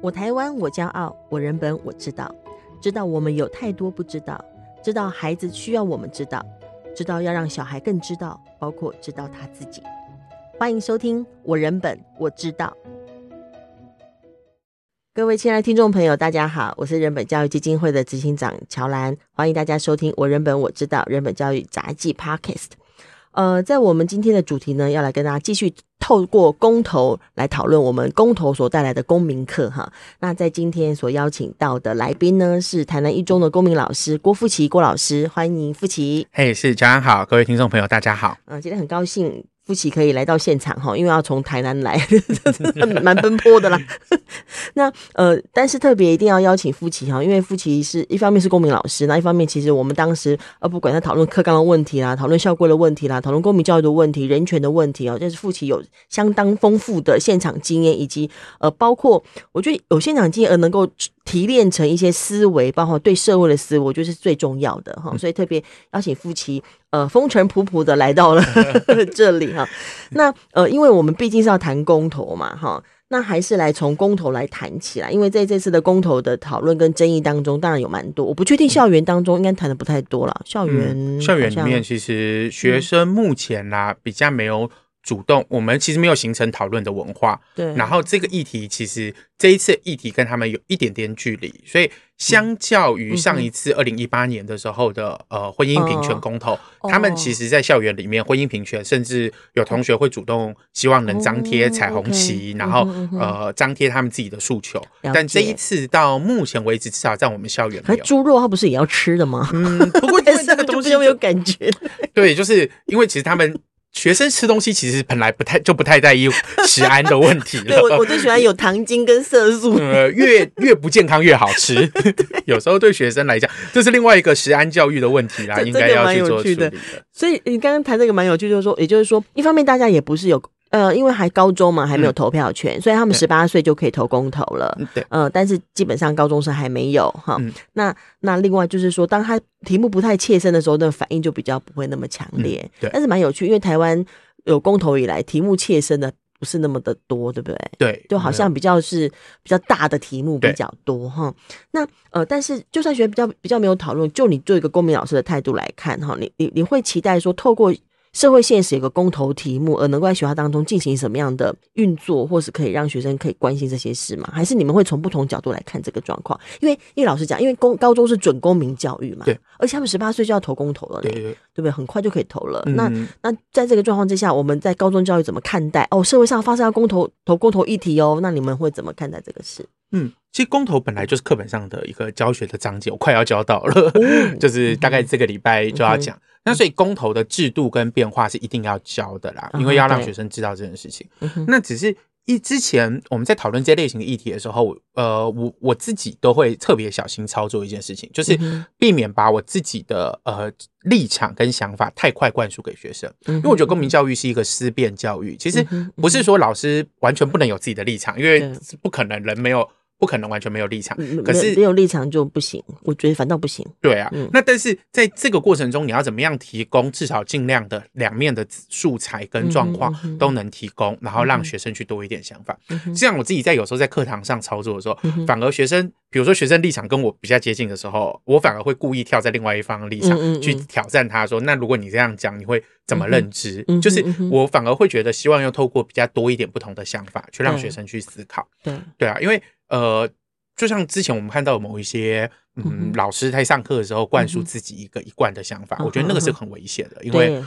我台湾，我骄傲；我人本，我知道。知道我们有太多不知道，知道孩子需要我们知道，知道要让小孩更知道，包括知道他自己。欢迎收听《我人本我知道》。各位亲爱的听众朋友，大家好，我是人本教育基金会的执行长乔兰，欢迎大家收听《我人本我知道》人本教育杂技 Podcast。呃，在我们今天的主题呢，要来跟大家继续透过公投来讨论我们公投所带来的公民课哈。那在今天所邀请到的来宾呢，是台南一中的公民老师郭富奇郭老师，欢迎你富奇。嘿，是早上好，各位听众朋友大家好。嗯、呃，今天很高兴。富奇可以来到现场哈，因为要从台南来，蛮奔波的啦。那呃，但是特别一定要邀请夫妻哈，因为夫妻是一方面是公民老师，那一方面其实我们当时呃，不管在讨论课纲的问题啦，讨论校规的问题啦，讨论公民教育的问题、人权的问题哦，就是夫妻有相当丰富的现场经验，以及呃，包括我觉得有现场经验而能够提炼成一些思维，包括对社会的思维，我觉得是最重要的哈。所以特别邀请富奇。呃，风尘仆仆的来到了 这里哈。那呃，因为我们毕竟是要谈公投嘛哈，那还是来从公投来谈起来。因为在这次的公投的讨论跟争议当中，当然有蛮多。我不确定校园当中应该谈的不太多了。校园、嗯、校园里面其实学生目前啦、比较没有。主动，我们其实没有形成讨论的文化。对，然后这个议题其实这一次议题跟他们有一点点距离，所以相较于上一次二零一八年的时候的呃婚姻平权公投，哦、他们其实在校园里面婚姻平权，甚至有同学会主动希望能张贴彩虹旗，哦、然后呃张贴他们自己的诉求。但这一次到目前为止，至少在我们校园，还猪肉它不是也要吃的吗？嗯，不过 这个东西就没有感觉。对，就是因为其实他们。学生吃东西其实本来不太就不太在意食安的问题了。对，我我最喜欢有糖精跟色素，呃，越越不健康越好吃。对有时候对学生来讲，这是另外一个食安教育的问题啦，应该要去做处理的。所以你刚刚谈这个蛮有趣，就是说，也就是说，一方面大家也不是有。呃，因为还高中嘛，还没有投票权，嗯、所以他们十八岁就可以投公投了。对，呃，但是基本上高中生还没有哈。嗯、那那另外就是说，当他题目不太切身的时候，那、反应就比较不会那么强烈。嗯、对，但是蛮有趣，因为台湾有公投以来，题目切身的不是那么的多，对不对？对，就好像比较是比较大的题目比较多哈。那呃，但是就算学比较比较没有讨论，就你做一个公民老师的态度来看哈，你你你会期待说透过。社会现实有个公投题目，而能够在学校当中进行什么样的运作，或是可以让学生可以关心这些事吗？还是你们会从不同角度来看这个状况？因为，因为老实讲，因为公高中是准公民教育嘛，对，而且他们十八岁就要投公投了，对，对，不对？很快就可以投了。嗯、那那在这个状况之下，我们在高中教育怎么看待？哦，社会上发生要公投投公投议题哦，那你们会怎么看待这个事？嗯，其实公投本来就是课本上的一个教学的章节，我快要教到了，嗯、就是大概这个礼拜就要讲。嗯、那所以公投的制度跟变化是一定要教的啦，嗯、因为要让学生知道这件事情。嗯、那只是一之前我们在讨论这类型的议题的时候，呃，我我自己都会特别小心操作一件事情，就是避免把我自己的呃立场跟想法太快灌输给学生，因为我觉得公民教育是一个思辨教育，其实不是说老师完全不能有自己的立场，因为不可能人没有。不可能完全没有立场，可是没有立场就不行。我觉得反倒不行。对啊，嗯、那但是在这个过程中，你要怎么样提供至少尽量的两面的素材跟状况都能提供，然后让学生去多一点想法。嗯、哼这样我自己在有时候在课堂上操作的时候，嗯、反而学生，比如说学生立场跟我比较接近的时候，我反而会故意跳在另外一方的立场去挑战他说：“嗯嗯嗯那如果你这样讲，你会怎么认知？”嗯、就是我反而会觉得希望要透过比较多一点不同的想法去让学生去思考。对对啊，因为。呃，就像之前我们看到某一些嗯，嗯老师在上课的时候灌输自己一个一贯的想法，嗯、我觉得那个是很危险的，嗯、因为。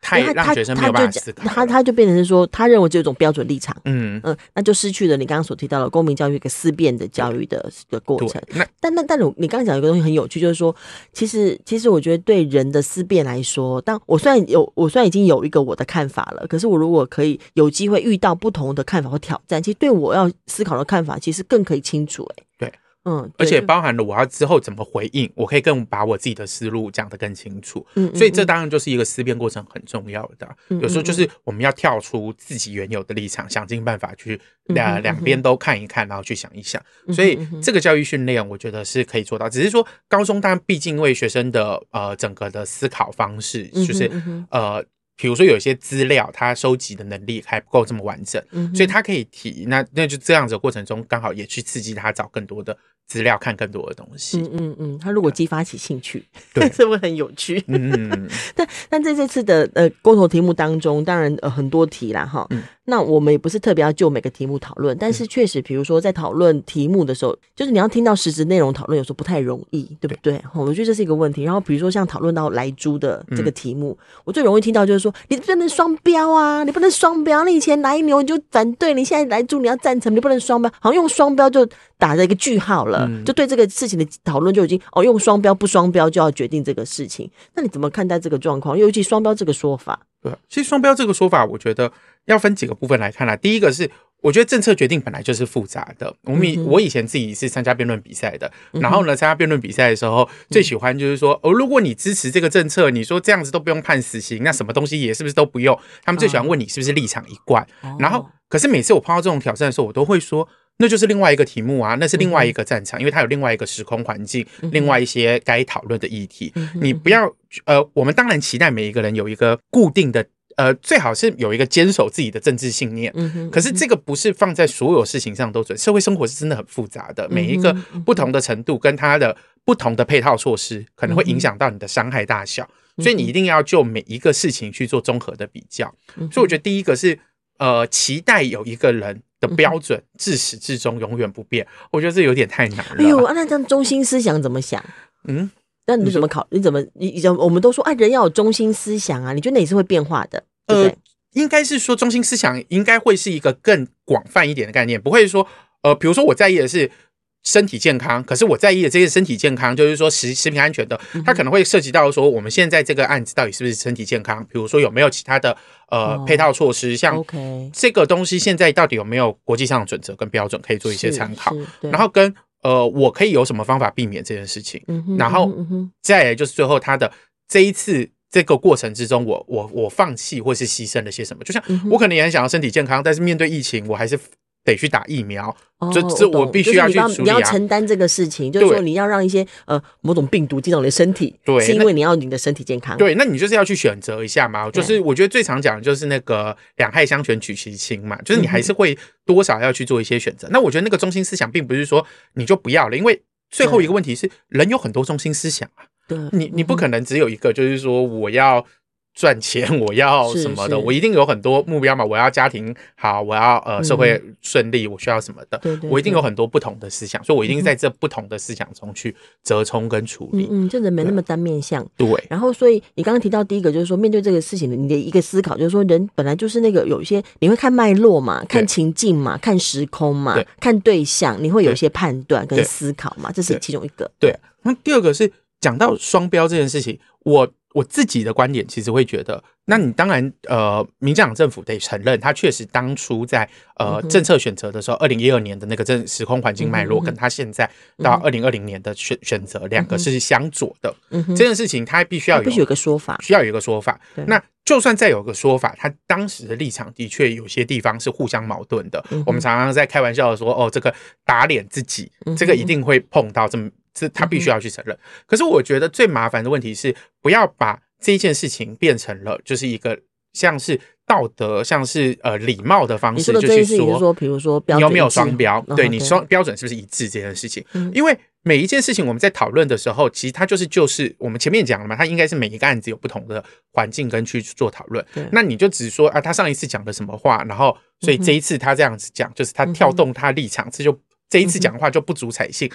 太让学生没有办法思考，他他就变成是说，他认为这种标准立场，嗯嗯，那就失去了你刚刚所提到的公民教育一个思辨的教育的的过程。那但但但是你刚刚讲一个东西很有趣，就是说，其实其实我觉得对人的思辨来说，当我虽然有我虽然已经有一个我的看法了，可是我如果可以有机会遇到不同的看法或挑战，其实对我要思考的看法，其实更可以清楚、欸。哎。嗯，而且包含了我要之后怎么回应，我可以更把我自己的思路讲得更清楚。嗯，所以这当然就是一个思辨过程很重要的。有时候就是我们要跳出自己原有的立场，想尽办法去两两边都看一看，然后去想一想。所以这个教育训练，我觉得是可以做到。只是说高中，当然毕竟因为学生的呃整个的思考方式，就是呃。比如说有一些资料，他收集的能力还不够这么完整，嗯、所以他可以提。那那就这样子的过程中，刚好也去刺激他找更多的资料，看更多的东西。嗯嗯嗯，他如果激发起兴趣，对，是不是很有趣？嗯，但但在这次的呃共同题目当中，当然呃很多题啦哈。嗯那我们也不是特别要就每个题目讨论，但是确实，比如说在讨论题目的时候，就是你要听到实质内容讨论，有时候不太容易，对不对？我觉得这是一个问题。然后比如说像讨论到莱猪的这个题目，我最容易听到就是说，你不能双标啊，你不能双标。你以前来牛你就反对，你现在来猪你要赞成，你不能双标，好像用双标就打了一个句号了，就对这个事情的讨论就已经哦，用双标不双标就要决定这个事情。那你怎么看待这个状况？尤其双标这个说法？对，其实双标这个说法，我觉得要分几个部分来看啦。第一个是，我觉得政策决定本来就是复杂的。我们以我以前自己是参加辩论比赛的，然后呢，参加辩论比赛的时候，最喜欢就是说，哦，如果你支持这个政策，你说这样子都不用判死刑，那什么东西也是不是都不用？他们最喜欢问你是不是立场一贯。然后，可是每次我碰到这种挑战的时候，我都会说。那就是另外一个题目啊，那是另外一个战场，因为它有另外一个时空环境，另外一些该讨论的议题。你不要呃，我们当然期待每一个人有一个固定的呃，最好是有一个坚守自己的政治信念。可是这个不是放在所有事情上都准，社会生活是真的很复杂的，每一个不同的程度跟它的不同的配套措施，可能会影响到你的伤害大小。所以你一定要就每一个事情去做综合的比较。所以我觉得第一个是呃，期待有一个人。的标准自始至终永远不变，我觉得这有点太难了。哎呦，那这样中心思想怎么想？嗯，那你怎么考？你怎么你你我们都说啊，人要有中心思想啊，你觉得哪是会变化的？呃，应该是说中心思想应该会是一个更广泛一点的概念，不会说呃，比如说我在意的是。身体健康，可是我在意的这些身体健康，就是说食食品安全的，它可能会涉及到说我们现在这个案子到底是不是身体健康？比如说有没有其他的呃配套措施，像这个东西现在到底有没有国际上的准则跟标准可以做一些参考？然后跟呃我可以有什么方法避免这件事情？然后再来就是最后他的这一次这个过程之中，我我我放弃或是牺牲了些什么？就像我可能也很想要身体健康，但是面对疫情，我还是。得去打疫苗，这这我必须要去处理啊！你要承担这个事情，就是说你要让一些呃某种病毒进到你的身体，对，是因为你要你的身体健康。对，那你就是要去选择一下嘛。就是我觉得最常讲的就是那个两害相权取其轻嘛，就是你还是会多少要去做一些选择。那我觉得那个中心思想并不是说你就不要了，因为最后一个问题是人有很多中心思想啊。对，你你不可能只有一个，就是说我要。赚钱，我要什么的？我一定有很多目标嘛。我要家庭好，我要呃社会顺利，我需要什么的？对对，我一定有很多不同的思想，所以我一定在这不同的思想中去折冲跟处理。嗯，就人没那么单面相。对。然后，所以你刚刚提到第一个，就是说面对这个事情的你的一个思考，就是说人本来就是那个有一些你会看脉络嘛，看情境嘛，看时空嘛，看对象，你会有一些判断跟思考嘛，这是其中一个。对。那第二个是讲到双标这件事情，我。我自己的观点其实会觉得，那你当然呃，民进党政府得承认，他确实当初在呃政策选择的时候，二零一二年的那个政时空环境脉络，跟他现在到二零二零年的选选择，两个是相左的。嗯，这件事情他必须要有必须有个说法，需要有一个说法。那就算再有个说法，他当时的立场的确有些地方是互相矛盾的。我们常常在开玩笑的说，哦，这个打脸自己，这个一定会碰到这么。是他必须要去承认，可是我觉得最麻烦的问题是，不要把这件事情变成了就是一个像是道德、像是呃礼貌的方式，就去说，比如说你有没有双标？对你双标准是不是一致这件事情？因为每一件事情我们在讨论的时候，其实它就是就是我们前面讲了嘛，它应该是每一个案子有不同的环境跟去做讨论。那你就只说啊，他上一次讲的什么话，然后所以这一次他这样子讲，就是他跳动他立场，这就。这一次讲话就不足采信，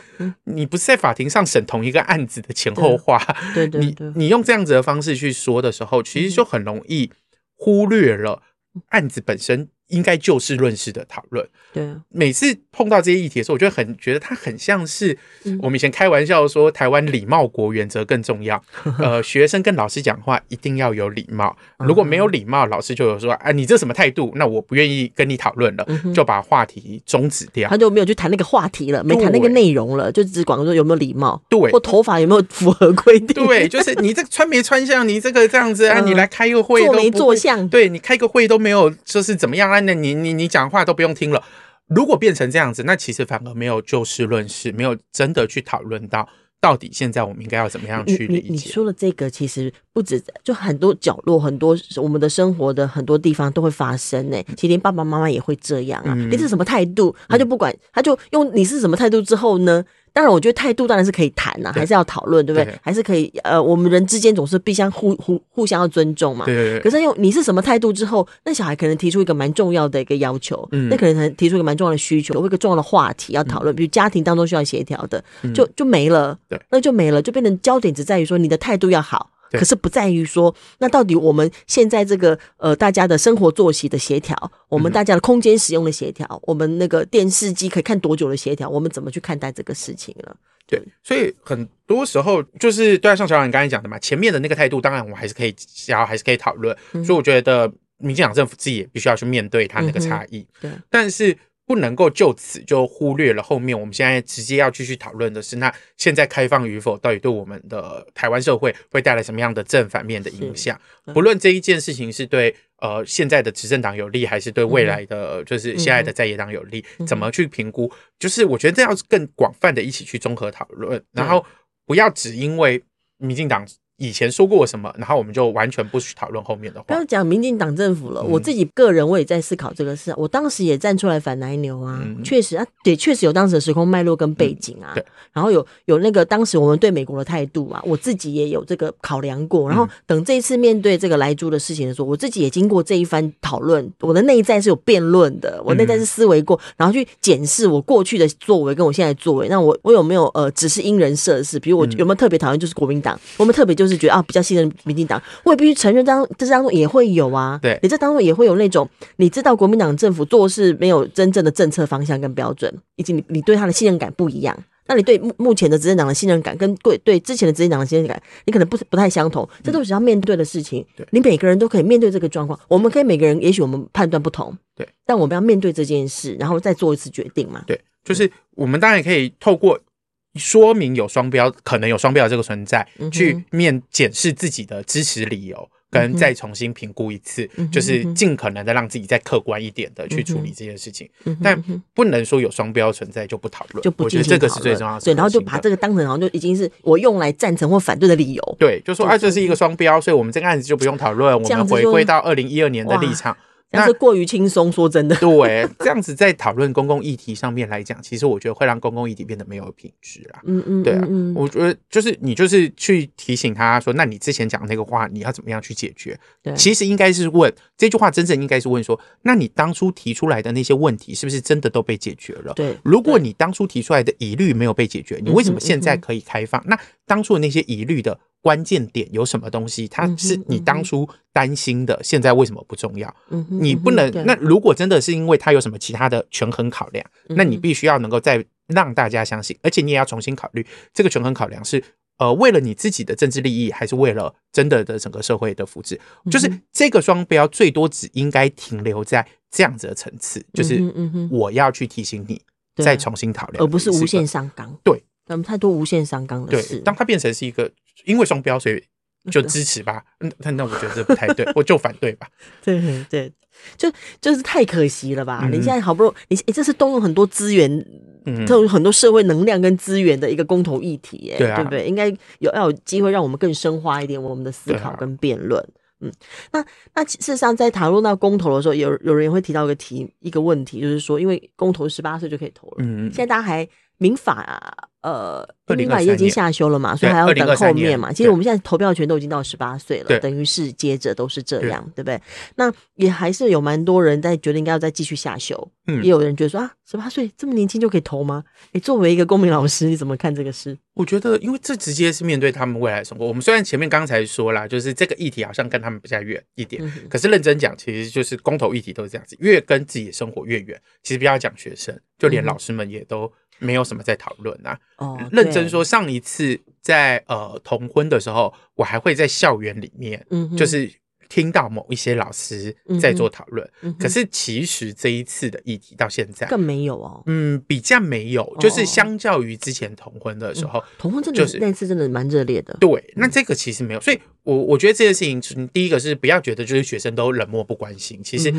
你不是在法庭上审同一个案子的前后话，对对，你你用这样子的方式去说的时候，其实就很容易忽略了案子本身。应该就事论事的讨论。对，每次碰到这些议题的时候，我就很觉得它很像是我们以前开玩笑说台湾礼貌国原则更重要。呃，学生跟老师讲话一定要有礼貌，如果没有礼貌，老师就有说啊，你这什么态度？那我不愿意跟你讨论了，就把话题终止掉。他就没有去谈那个话题了，没谈那个内容了，就只管说有没有礼貌，对，或头发有没有符合规定。对，就是你这个穿没穿像，你这个这样子啊，你来开个会都没做相，对你开个会都没有，就是怎么样啊？那你你你讲话都不用听了。如果变成这样子，那其实反而没有就事论事，没有真的去讨论到到底现在我们应该要怎么样去理解？你你说的这个其实不止，就很多角落、很多我们的生活的很多地方都会发生呢。其实连爸爸妈妈也会这样啊。嗯、你是什么态度，他就不管，他就用你是什么态度之后呢？当然，我觉得态度当然是可以谈呐，还是要讨论，对不对？还是可以，呃，我们人之间总是必相互互互相要尊重嘛。对对对。可是用你是什么态度之后，那小孩可能提出一个蛮重要的一个要求，嗯，那可能提出一个蛮重要的需求，有一个重要的话题要讨论，比如家庭当中需要协调的，就就没了，对，那就没了，就变成焦点只在于说你的态度要好。可是不在于说，那到底我们现在这个呃，大家的生活作息的协调，我们大家的空间使用的协调，我们那个电视机可以看多久的协调，我们怎么去看待这个事情了？对，所以很多时候就是对，像小杨你刚才讲的嘛，前面的那个态度，当然我们还是可以，然后还是可以讨论。所以我觉得民进党政府自己也必须要去面对他那个差异。对，但是。不能够就此就忽略了后面，我们现在直接要继续讨论的是，那现在开放与否，到底对我们的台湾社会会带来什么样的正反面的影响？不论这一件事情是对呃现在的执政党有利，还是对未来的就是现在的在野党有利，怎么去评估？就是我觉得这要更广泛的一起去综合讨论，然后不要只因为民进党。以前说过什么，然后我们就完全不去讨论后面的话。不要讲民进党政府了，嗯、我自己个人我也在思考这个事。我当时也站出来反奶牛啊，嗯、确实啊，对，确实有当时的时空脉络跟背景啊。然后有有那个当时我们对美国的态度啊，我自己也有这个考量过。然后等这一次面对这个莱猪的事情的时候，我自己也经过这一番讨论，我的内在是有辩论的，我内在是思维过，然后去检视我过去的作为跟我现在的作为。那我我有没有呃，只是因人设事？比如我有没有特别讨厌就是国民党？我们特别就是觉得啊，比较信任。民进党，我也必须承认，当这当中也会有啊。对，你这当中也会有那种，你知道国民党政府做事没有真正的政策方向跟标准，以及你你对他的信任感不一样。那你对目目前的执政党的信任感，跟对对之前的执政党的信任感，你可能不不太相同。这都是要面对的事情。对，你每个人都可以面对这个状况。我们可以每个人，也许我们判断不同。对，但我们要面对这件事，然后再做一次决定嘛。对，就是我们当然可以透过。说明有双标，可能有双标这个存在，嗯、去面检视自己的支持理由，跟再重新评估一次，嗯、就是尽可能的让自己再客观一点的去处理这件事情。嗯、但不能说有双标存在就不讨论，就不觉得这个是最重要的。对，然后就把这个当成好像就已经是我用来赞成或反对的理由。对，就说啊，这是一个双标，所以我们这个案子就不用讨论，我们回归到二零一二年的立场。但是过于轻松，说真的，对，这样子在讨论公共议题上面来讲，其实我觉得会让公共议题变得没有品质啊。嗯嗯，对啊，我觉得就是你就是去提醒他说，那你之前讲的那个话，你要怎么样去解决？对，其实应该是问这句话，真正应该是问说，那你当初提出来的那些问题，是不是真的都被解决了？对，如果你当初提出来的疑虑没有被解决，你为什么现在可以开放？那当初的那些疑虑的。关键点有什么东西？它是你当初担心的，现在为什么不重要？你不能。那如果真的是因为它有什么其他的权衡考量，那你必须要能够再让大家相信，而且你也要重新考虑这个权衡考量是呃为了你自己的政治利益，还是为了真的的整个社会的福祉？就是这个双标最多只应该停留在这样子的层次，就是我要去提醒你再重新讨论，而不是无限上纲。对。咱们太多无限上纲的事，当它变成是一个因为双标，所以 就支持吧。嗯，那那我觉得这不太对，我就反对吧。对对，就就是太可惜了吧？嗯、你现在好不容易，你这是动用很多资源，动用、嗯、很多社会能量跟资源的一个公投议题，哎，对，啊、对不对？应该有要有机会让我们更深化一点我们的思考跟辩论。啊、嗯，那那事实上，在讨论到公投的时候，有有人也会提到一个题一个问题，就是说，因为公投十八岁就可以投了，嗯，现在大家还民法啊。呃，民法也已经下修了嘛，所以还要等后面嘛。其实我们现在投票权都已经到十八岁了，等于是接着都是这样，对不对？那也还是有蛮多人在觉得应该要再继续下修。嗯，也有人觉得说啊，十八岁这么年轻就可以投吗？诶，作为一个公民老师，你怎么看这个事？我觉得，因为这直接是面对他们未来的生活。我们虽然前面刚才说了，就是这个议题好像跟他们比较远一点，可是认真讲，其实就是公投议题都是这样子，越跟自己的生活越远。其实不要讲学生，就连老师们也都。没有什么在讨论啊。哦，认真说，上一次在呃同婚的时候，我还会在校园里面，嗯，就是听到某一些老师在做讨论。嗯，可是其实这一次的议题到现在更没有哦。嗯，比较没有，就是相较于之前同婚的时候，嗯、同婚真的、就是那次真的蛮热烈的。对，那这个其实没有，所以我我觉得这件事情，第一个是不要觉得就是学生都冷漠不关心，其实。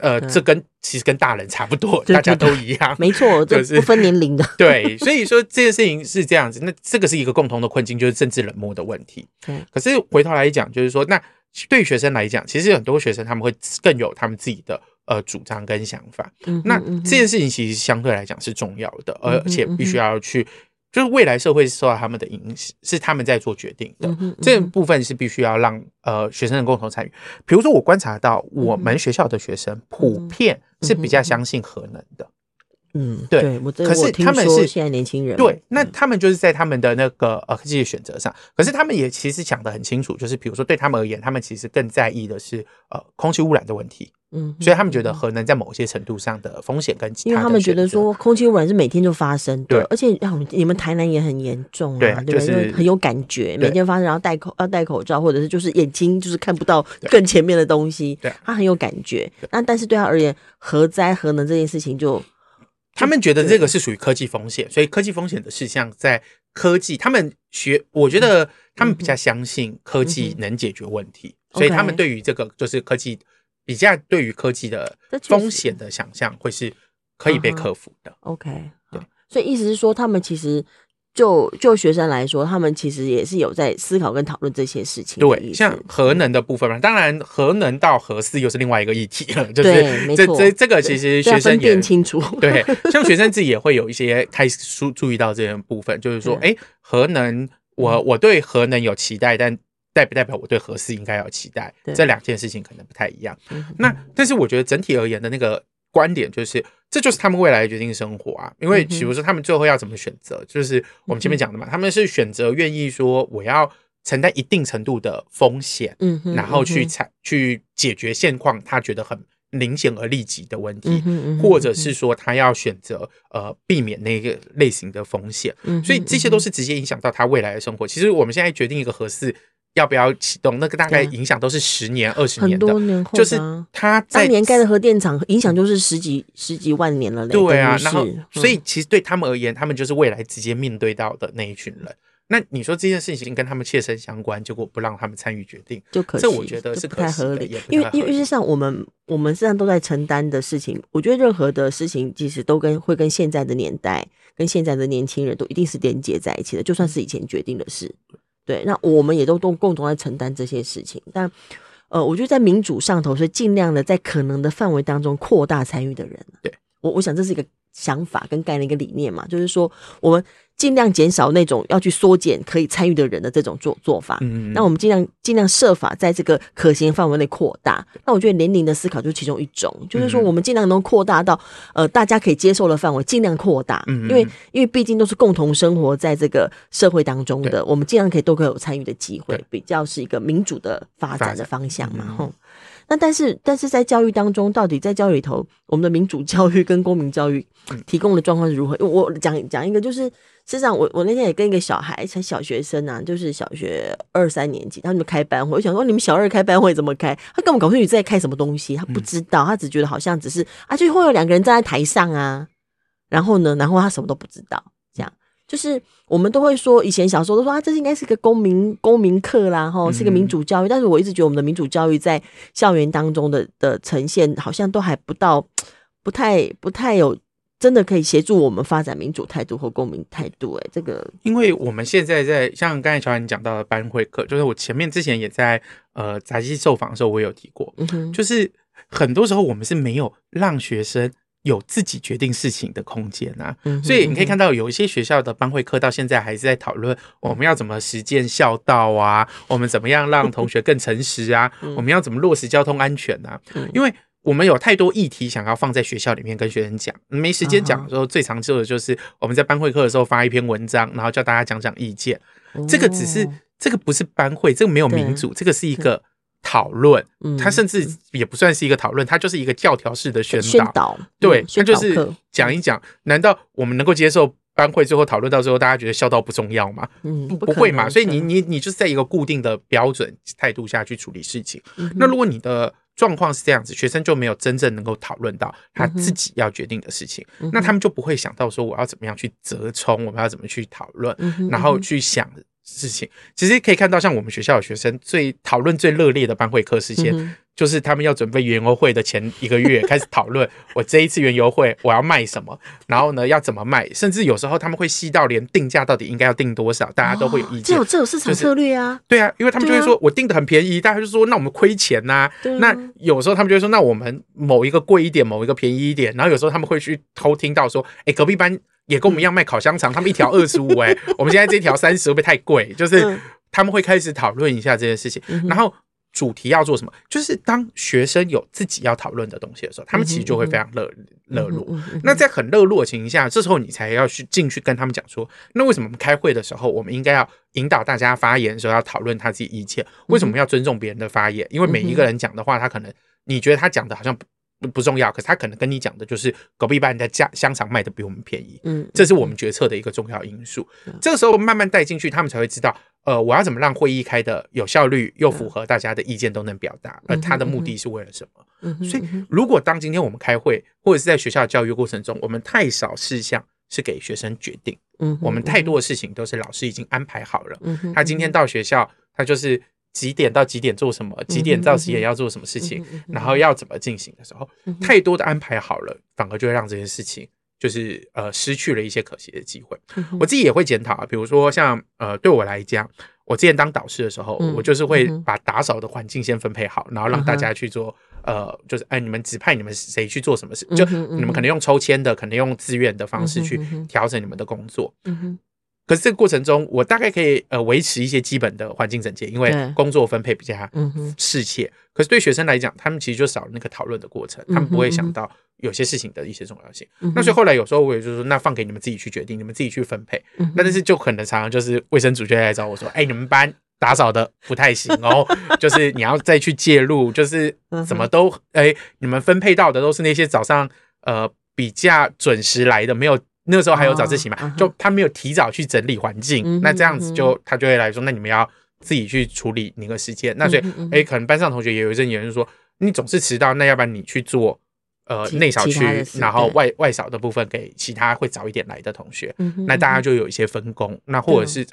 呃，这跟其实跟大人差不多，大家都一样，没错，就是不分年龄的。对，所以说这件事情是这样子，那这个是一个共同的困境，就是政治冷漠的问题。对，可是回头来讲，就是说，那对于学生来讲，其实很多学生他们会更有他们自己的呃主张跟想法。嗯，那这件事情其实相对来讲是重要的，而且必须要去。就是未来社会受到他们的影响，是他们在做决定的。这部分是必须要让呃学生的共同参与。比如说，我观察到我们学校的学生普遍是比较相信核能的。嗯，对。可是他们是现在年轻人，对，那他们就是在他们的那个呃科技的选择上，可是他们也其实想得很清楚，就是比如说对他们而言，他们其实更在意的是呃空气污染的问题。嗯，所以他们觉得核能在某些程度上的风险跟其他，因为他们觉得说空气污染是每天就发生的，对，而且你们台南也很严重啊，对，对不对？很有感觉，每天发生，然后戴口要戴口罩，或者是就是眼睛就是看不到更前面的东西，对，他很有感觉。那但是对他而言，核灾核能这件事情就，他们觉得这个是属于科技风险，所以科技风险的事项在科技，他们学，我觉得他们比较相信科技能解决问题，所以他们对于这个就是科技。比较对于科技的风险的想象，会是可以被克服的。OK，对，所以意思是说，他们其实就就学生来说，他们其实也是有在思考跟讨论这些事情。对，像核能的部分嘛，当然核能到核四又是另外一个议题了。就是这这这个其实学生也分清楚。对，像学生自己也会有一些开始注注意到这些部分，就是说，哎，核能，我我对核能有期待，但。代不代表我对合适应该有期待？这两件事情可能不太一样。那但是我觉得整体而言的那个观点就是，这就是他们未来的决定生活啊。因为比如说他们最后要怎么选择，就是我们前面讲的嘛，他们是选择愿意说我要承担一定程度的风险，嗯，然后去采去解决现况，他觉得很明显而立即的问题，或者是说他要选择呃避免那个类型的风险。所以这些都是直接影响到他未来的生活。其实我们现在决定一个核四。要不要启动？那个大概影响都是十年、二十年的，很多年后，就是他在当年盖的核电厂，影响就是十几、十几万年了嘞。对啊，然后所以其实对他们而言，他们就是未来直接面对到的那一群人。那你说这件事情跟他们切身相关，结果不让他们参与决定，就可惜。这我觉得是不太合理，因为因为就像我们我们身上都在承担的事情，我觉得任何的事情其实都跟会跟现在的年代、跟现在的年轻人都一定是连接在一起的，就算是以前决定的事。对，那我们也都都共同来承担这些事情，但，呃，我觉得在民主上头是尽量的在可能的范围当中扩大参与的人。对，我我想这是一个想法跟概念一个理念嘛，就是说我们。尽量减少那种要去缩减可以参与的人的这种做做法。嗯，那我们尽量尽量设法在这个可行范围内扩大。那我觉得年龄的思考就是其中一种，就是说我们尽量能扩大到呃大家可以接受的范围，尽量扩大。嗯，因为因为毕竟都是共同生活在这个社会当中的，我们尽量可以都可以有参与的机会，比较是一个民主的发展的方向嘛。吼，那但是但是在教育当中，到底在教育里头，我们的民主教育跟公民教育提供的状况是如何？我讲讲一个就是。实际上，我我那天也跟一个小孩，才小学生啊，就是小学二三年级，他们开班会，我想说你们小二开班会怎么开？他根本搞不清楚在开什么东西，他不知道，他只觉得好像只是啊，就会有两个人站在台上啊，然后呢，然后他什么都不知道，就是我们都会说，以前小时候都说啊，这应该是个公民公民课啦，吼，是个民主教育，但是我一直觉得我们的民主教育在校园当中的的呈现，好像都还不到，不太不太有。真的可以协助我们发展民主态度或公民态度，哎，这个，因为我们现在在像刚才乔安讲到的班会课，就是我前面之前也在呃杂志受访的时候，我有提过，嗯，就是很多时候我们是没有让学生有自己决定事情的空间啊，嗯，所以你可以看到有一些学校的班会课到现在还是在讨论我们要怎么实践孝道啊，我们怎么样让同学更诚实啊，我们要怎么落实交通安全啊，因为。我们有太多议题想要放在学校里面跟学生讲，没时间讲的时候，最常做的就是我们在班会课的时候发一篇文章，然后叫大家讲讲意见。这个只是这个不是班会，这个没有民主，这个是一个讨论。它甚至也不算是一个讨论，它就是一个教条式的宣导。对，那就是讲一讲。难道我们能够接受班会最后讨论到最后，大家觉得孝道不重要吗？嗯，不会嘛。所以你你你就是在一个固定的标准态度下去处理事情。那如果你的状况是这样子，学生就没有真正能够讨论到他自己要决定的事情，嗯、那他们就不会想到说我要怎么样去折冲，我们要怎么去讨论，嗯、然后去想事情。其实可以看到，像我们学校的学生最讨论最热烈的班会课时间，嗯、就是他们要准备园游会的前一个月开始讨论，我这一次园游会我要卖什么，然后呢要怎么卖，甚至有时候他们会细到连定价到底应该要定多少，大家都会有意见。这有这有市场策略啊，对啊，因为他们就会说我定的很便宜，大家就说那我们亏钱呐。那有时候他们就会说那我们某一个贵一点，某一个便宜一点。然后有时候他们会去偷听到说，哎，隔壁班也跟我们一样卖烤香肠，他们一条 二十五，哎，我们现在这条三十会不会太贵？就是他们会开始讨论一下这件事情，然后。主题要做什么？就是当学生有自己要讨论的东西的时候，他们其实就会非常热热络。那在很热络的情况下，这时候你才要去进去跟他们讲说，那为什么我们开会的时候，我们应该要引导大家发言的时候要讨论他自己意见？为什么要尊重别人的发言？因为每一个人讲的话，他可能你觉得他讲的好像不。不重要，可是他可能跟你讲的就是隔壁班的家香肠卖的比我们便宜，嗯，这是我们决策的一个重要因素。嗯、这个时候慢慢带进去，他们才会知道，呃，我要怎么让会议开的有效率，又符合大家的意见都能表达，嗯、而他的目的是为了什么？嗯嗯、所以，如果当今天我们开会，或者是在学校教育过程中，我们太少事项是给学生决定，嗯，我们太多的事情都是老师已经安排好了，嗯，他今天到学校，他就是。几点到几点做什么？几点到几点要做什么事情？然后要怎么进行的时候，太多的安排好了，反而就会让这件事情就是呃失去了一些可惜的机会。我自己也会检讨啊，比如说像呃对我来讲，我之前当导师的时候，我就是会把打扫的环境先分配好，然后让大家去做呃就是哎你们指派你们谁去做什么事，就你们可能用抽签的，可能用自愿的方式去调整你们的工作。可是这个过程中，我大概可以呃维持一些基本的环境整洁，因为工作分配比较适切。可是对学生来讲，他们其实就少了那个讨论的过程，他们不会想到有些事情的一些重要性。那所以后来有时候我也就是说，那放给你们自己去决定，你们自己去分配。那但是就可能常常就是卫生组就会来找我说，哎，你们班打扫的不太行哦，就是你要再去介入，就是怎么都哎，你们分配到的都是那些早上呃比较准时来的，没有。那个时候还有早自习嘛，哦、就他没有提早去整理环境，嗯、那这样子就他就会来说，那你们要自己去处理那个时间。嗯、那所以，哎、欸，可能班上同学也有一阵也是说，你总是迟到，那要不然你去做呃内扫区，然后外外扫的部分给其他会早一点来的同学，嗯、那大家就有一些分工，那或者是。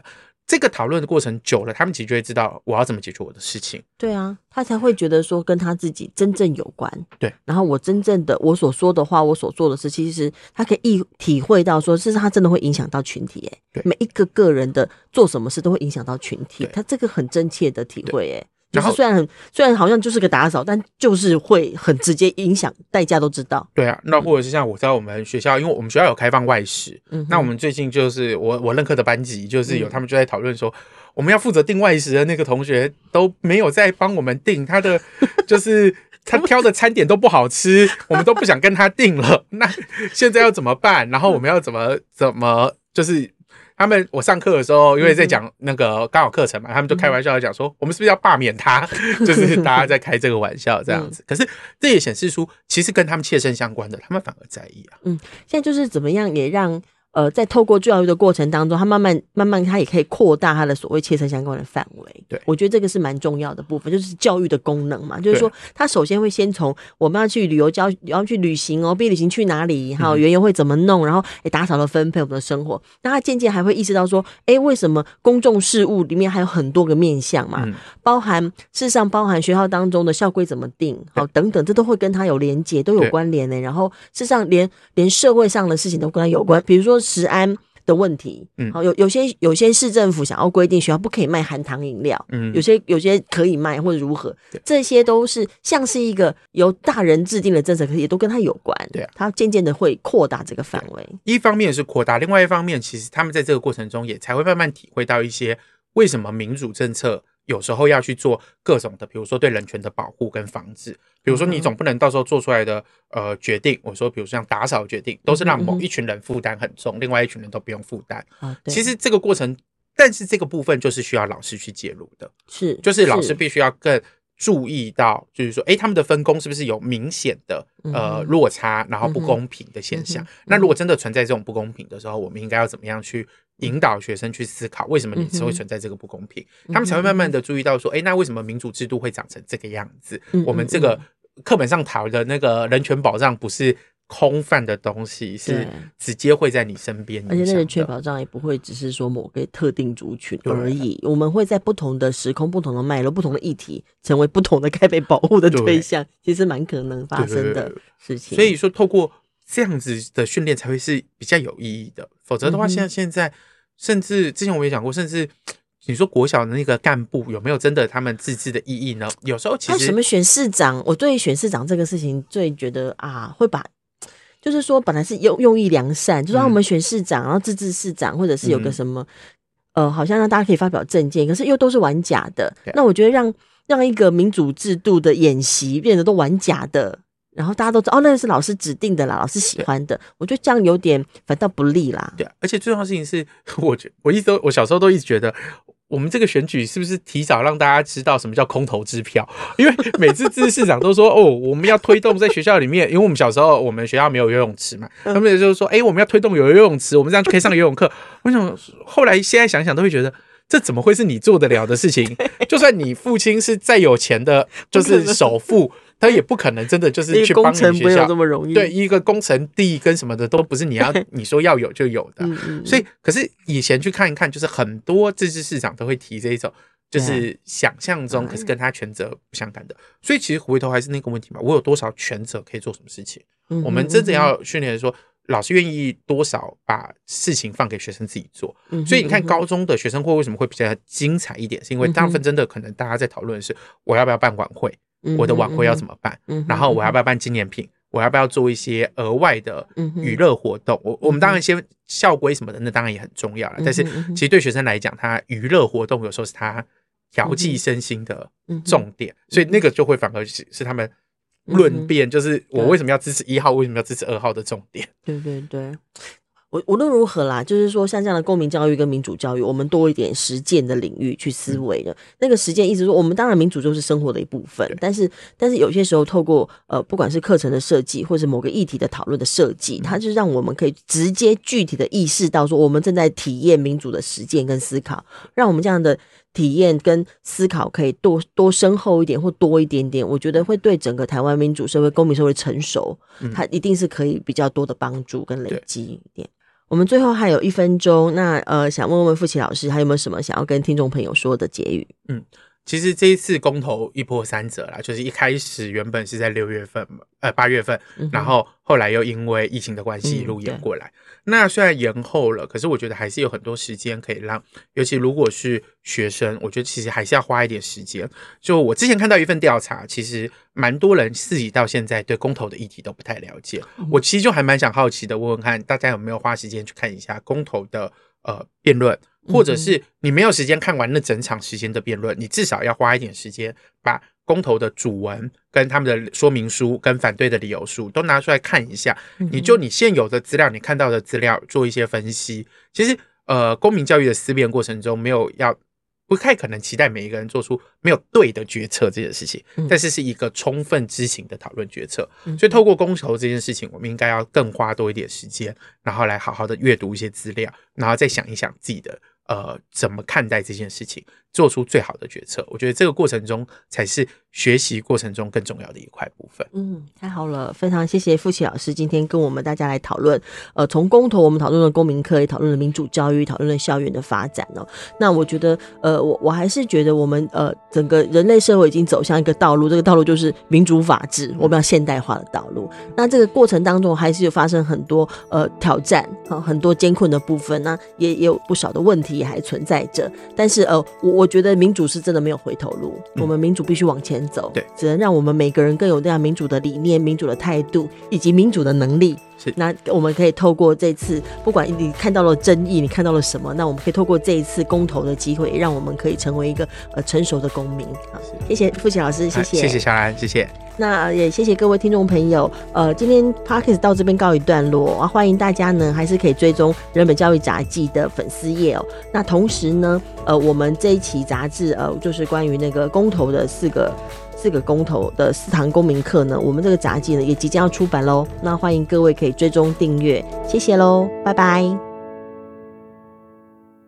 这个讨论的过程久了，他们其实就会知道我要怎么解决我的事情。对啊，他才会觉得说跟他自己真正有关。对，然后我真正的我所说的话，我所做的事，其实他可以意体会到说，这是他真的会影响到群体。哎，每一个个人的做什么事都会影响到群体，他这个很真切的体会。哎。就是虽然很虽然好像就是个打扫，但就是会很直接影响，代价都知道。对啊，那或者是像我在我们学校，因为我们学校有开放外食，嗯，那我们最近就是我我任课的班级，就是有他们就在讨论说，我们要负责订外食的那个同学都没有在帮我们订，他的 就是他挑的餐点都不好吃，我们都不想跟他订了。那现在要怎么办？然后我们要怎么怎么就是。他们我上课的时候，因为在讲那个刚好课程嘛，他们就开玩笑讲说，我们是不是要罢免他？就是大家在开这个玩笑这样子。可是这也显示出，其实跟他们切身相关的，他们反而在意啊。嗯，现在就是怎么样也让。呃，在透过教育的过程当中，他慢慢慢慢，他也可以扩大他的所谓切身相关的范围。对，我觉得这个是蛮重要的部分，就是教育的功能嘛。就是说，他首先会先从我们要去旅游教，要去旅行哦，毕业旅行去哪里？还有园游会怎么弄？然后，哎，打扫了分配我们的生活。那他渐渐还会意识到说，哎，为什么公众事务里面还有很多个面向嘛？包含事实上包含学校当中的校规怎么定，好等等，这都会跟他有连结，都有关联的。然后，事实上连连社会上的事情都跟他有关，比如说。食安的问题，嗯，好，有有些有些市政府想要规定学校不可以卖含糖饮料，嗯，有些有些可以卖或者如何，这些都是像是一个由大人制定的政策，可是也都跟他有关，对啊，他渐渐的会扩大这个范围。一方面是扩大，另外一方面，其实他们在这个过程中也才会慢慢体会到一些为什么民主政策。有时候要去做各种的，比如说对人权的保护跟防治，比如说你总不能到时候做出来的呃决定，我说比如说像打扫决定，都是让某一群人负担很重，另外一群人都不用负担。其实这个过程，但是这个部分就是需要老师去介入的，是，就是老师必须要更注意到，就是说，哎，他们的分工是不是有明显的呃落差，然后不公平的现象？那如果真的存在这种不公平的时候，我们应该要怎么样去？引导学生去思考，为什么你是会存在这个不公平？他们才会慢慢的注意到说，哎、欸，那为什么民主制度会长成这个样子？我们这个课本上讨的那个人权保障不是空泛的东西，是直接会在你身边。而且那人权保障也不会只是说某个特定族群而已，我们会在不同的时空、不同的脉络、不同的议题，成为不同的该被保护的对象，其实蛮可能发生的事情。所以说，透过这样子的训练才会是比较有意义的。否则的话，现在现在甚至之前我也讲过，甚至。你说国小的那个干部有没有真的他们自治的意义呢？有时候其实什么选市长，我对选市长这个事情最觉得啊，会把就是说本来是用用意良善，就说我们选市长，然后自治市长，或者是有个什么呃，好像让大家可以发表政见，可是又都是玩假的。那我觉得让让一个民主制度的演习变得都玩假的。然后大家都知道哦，那个是老师指定的啦，老师喜欢的。我觉得这样有点反倒不利啦。对，而且最重要的事情是，我觉我一直都我小时候都一直觉得，我们这个选举是不是提早让大家知道什么叫空头支票？因为每次自治市长都说哦，我们要推动在学校里面，因为我们小时候我们学校没有游泳池嘛，他们也就是说，哎，我们要推动有游泳池，我们这样就可以上游泳课。我想后来现在想想都会觉得，这怎么会是你做得了的事情？就算你父亲是再有钱的，就是首富。他也不可能真的就是去帮你学校。这么容易，对，一个工程地跟什么的都不是你要 你说要有就有的，所以可是以前去看一看，就是很多自治市长都会提这一种，就是想象中可是跟他权责不相干的，所以其实回头还是那个问题嘛，我有多少权责可以做什么事情？我们真正要训练说，老师愿意多少把事情放给学生自己做，所以你看高中的学生会为什么会比较精彩一点，是因为大部分真的可能大家在讨论的是我要不要办晚会。我的晚会要怎么办？然后我要不要办纪念品？我要不要做一些额外的娱乐活动？我我们当然先校规什么的，那当然也很重要了。但是其实对学生来讲，他娱乐活动有时候是他调剂身心的重点，所以那个就会反而是是他们论辩，就是我为什么要支持一号，为什么要支持二号的重点。对对对。我无论如何啦，就是说像这样的公民教育跟民主教育，我们多一点实践的领域去思维的。嗯、那个实践意思说，我们当然民主就是生活的一部分，但是但是有些时候透过呃，不管是课程的设计，或是某个议题的讨论的设计，它就让我们可以直接具体的意识到说，我们正在体验民主的实践跟思考，让我们这样的体验跟思考可以多多深厚一点或多一点点，我觉得会对整个台湾民主社会、公民社会成熟，它一定是可以比较多的帮助跟累积一点。我们最后还有一分钟，那呃，想问问傅奇老师，还有没有什么想要跟听众朋友说的结语？嗯。其实这一次公投一波三折啦，就是一开始原本是在六月份嘛，呃八月份，然后后来又因为疫情的关系一路延过来。嗯、那虽然延后了，可是我觉得还是有很多时间可以让，尤其如果是学生，我觉得其实还是要花一点时间。就我之前看到一份调查，其实蛮多人自己到现在对公投的议题都不太了解。嗯、我其实就还蛮想好奇的，问问看大家有没有花时间去看一下公投的呃辩论。或者是你没有时间看完那整场时间的辩论，你至少要花一点时间把公投的主文跟他们的说明书跟反对的理由书都拿出来看一下。你就你现有的资料，你看到的资料做一些分析。其实，呃，公民教育的思辨过程中，没有要。不太可能期待每一个人做出没有对的决策这件事情，但是是一个充分知情的讨论决策。所以透过公投这件事情，我们应该要更花多一点时间，然后来好好的阅读一些资料，然后再想一想自己的。呃，怎么看待这件事情，做出最好的决策？我觉得这个过程中才是学习过程中更重要的一块部分。嗯，太好了，非常谢谢傅奇老师今天跟我们大家来讨论。呃，从公投我们讨论了公民课，也讨论了民主教育，讨论了校园的发展哦。那我觉得，呃，我我还是觉得我们呃整个人类社会已经走向一个道路，这个道路就是民主法治，我们要现代化的道路。那这个过程当中还是有发生很多呃挑战啊，很多艰困的部分，那也也有不少的问题。也还存在着，但是呃，我我觉得民主是真的没有回头路，嗯、我们民主必须往前走，对，只能让我们每个人更有这样民主的理念、民主的态度以及民主的能力。是，那我们可以透过这次，不管你看到了争议，你看到了什么，那我们可以透过这一次公投的机会，让我们可以成为一个呃成熟的公民。好，谢谢傅奇老师，谢谢，谢谢小兰，谢谢。那也谢谢各位听众朋友，呃，今天 Podcast 到这边告一段落啊，欢迎大家呢还是可以追踪人本教育札记的粉丝页哦。那同时呢，呃，我们这一期杂志呃，就是关于那个公投的四个。四个公投的四堂公民课呢，我们这个札记呢也即将要出版喽。那欢迎各位可以追踪订阅，谢谢喽，拜拜。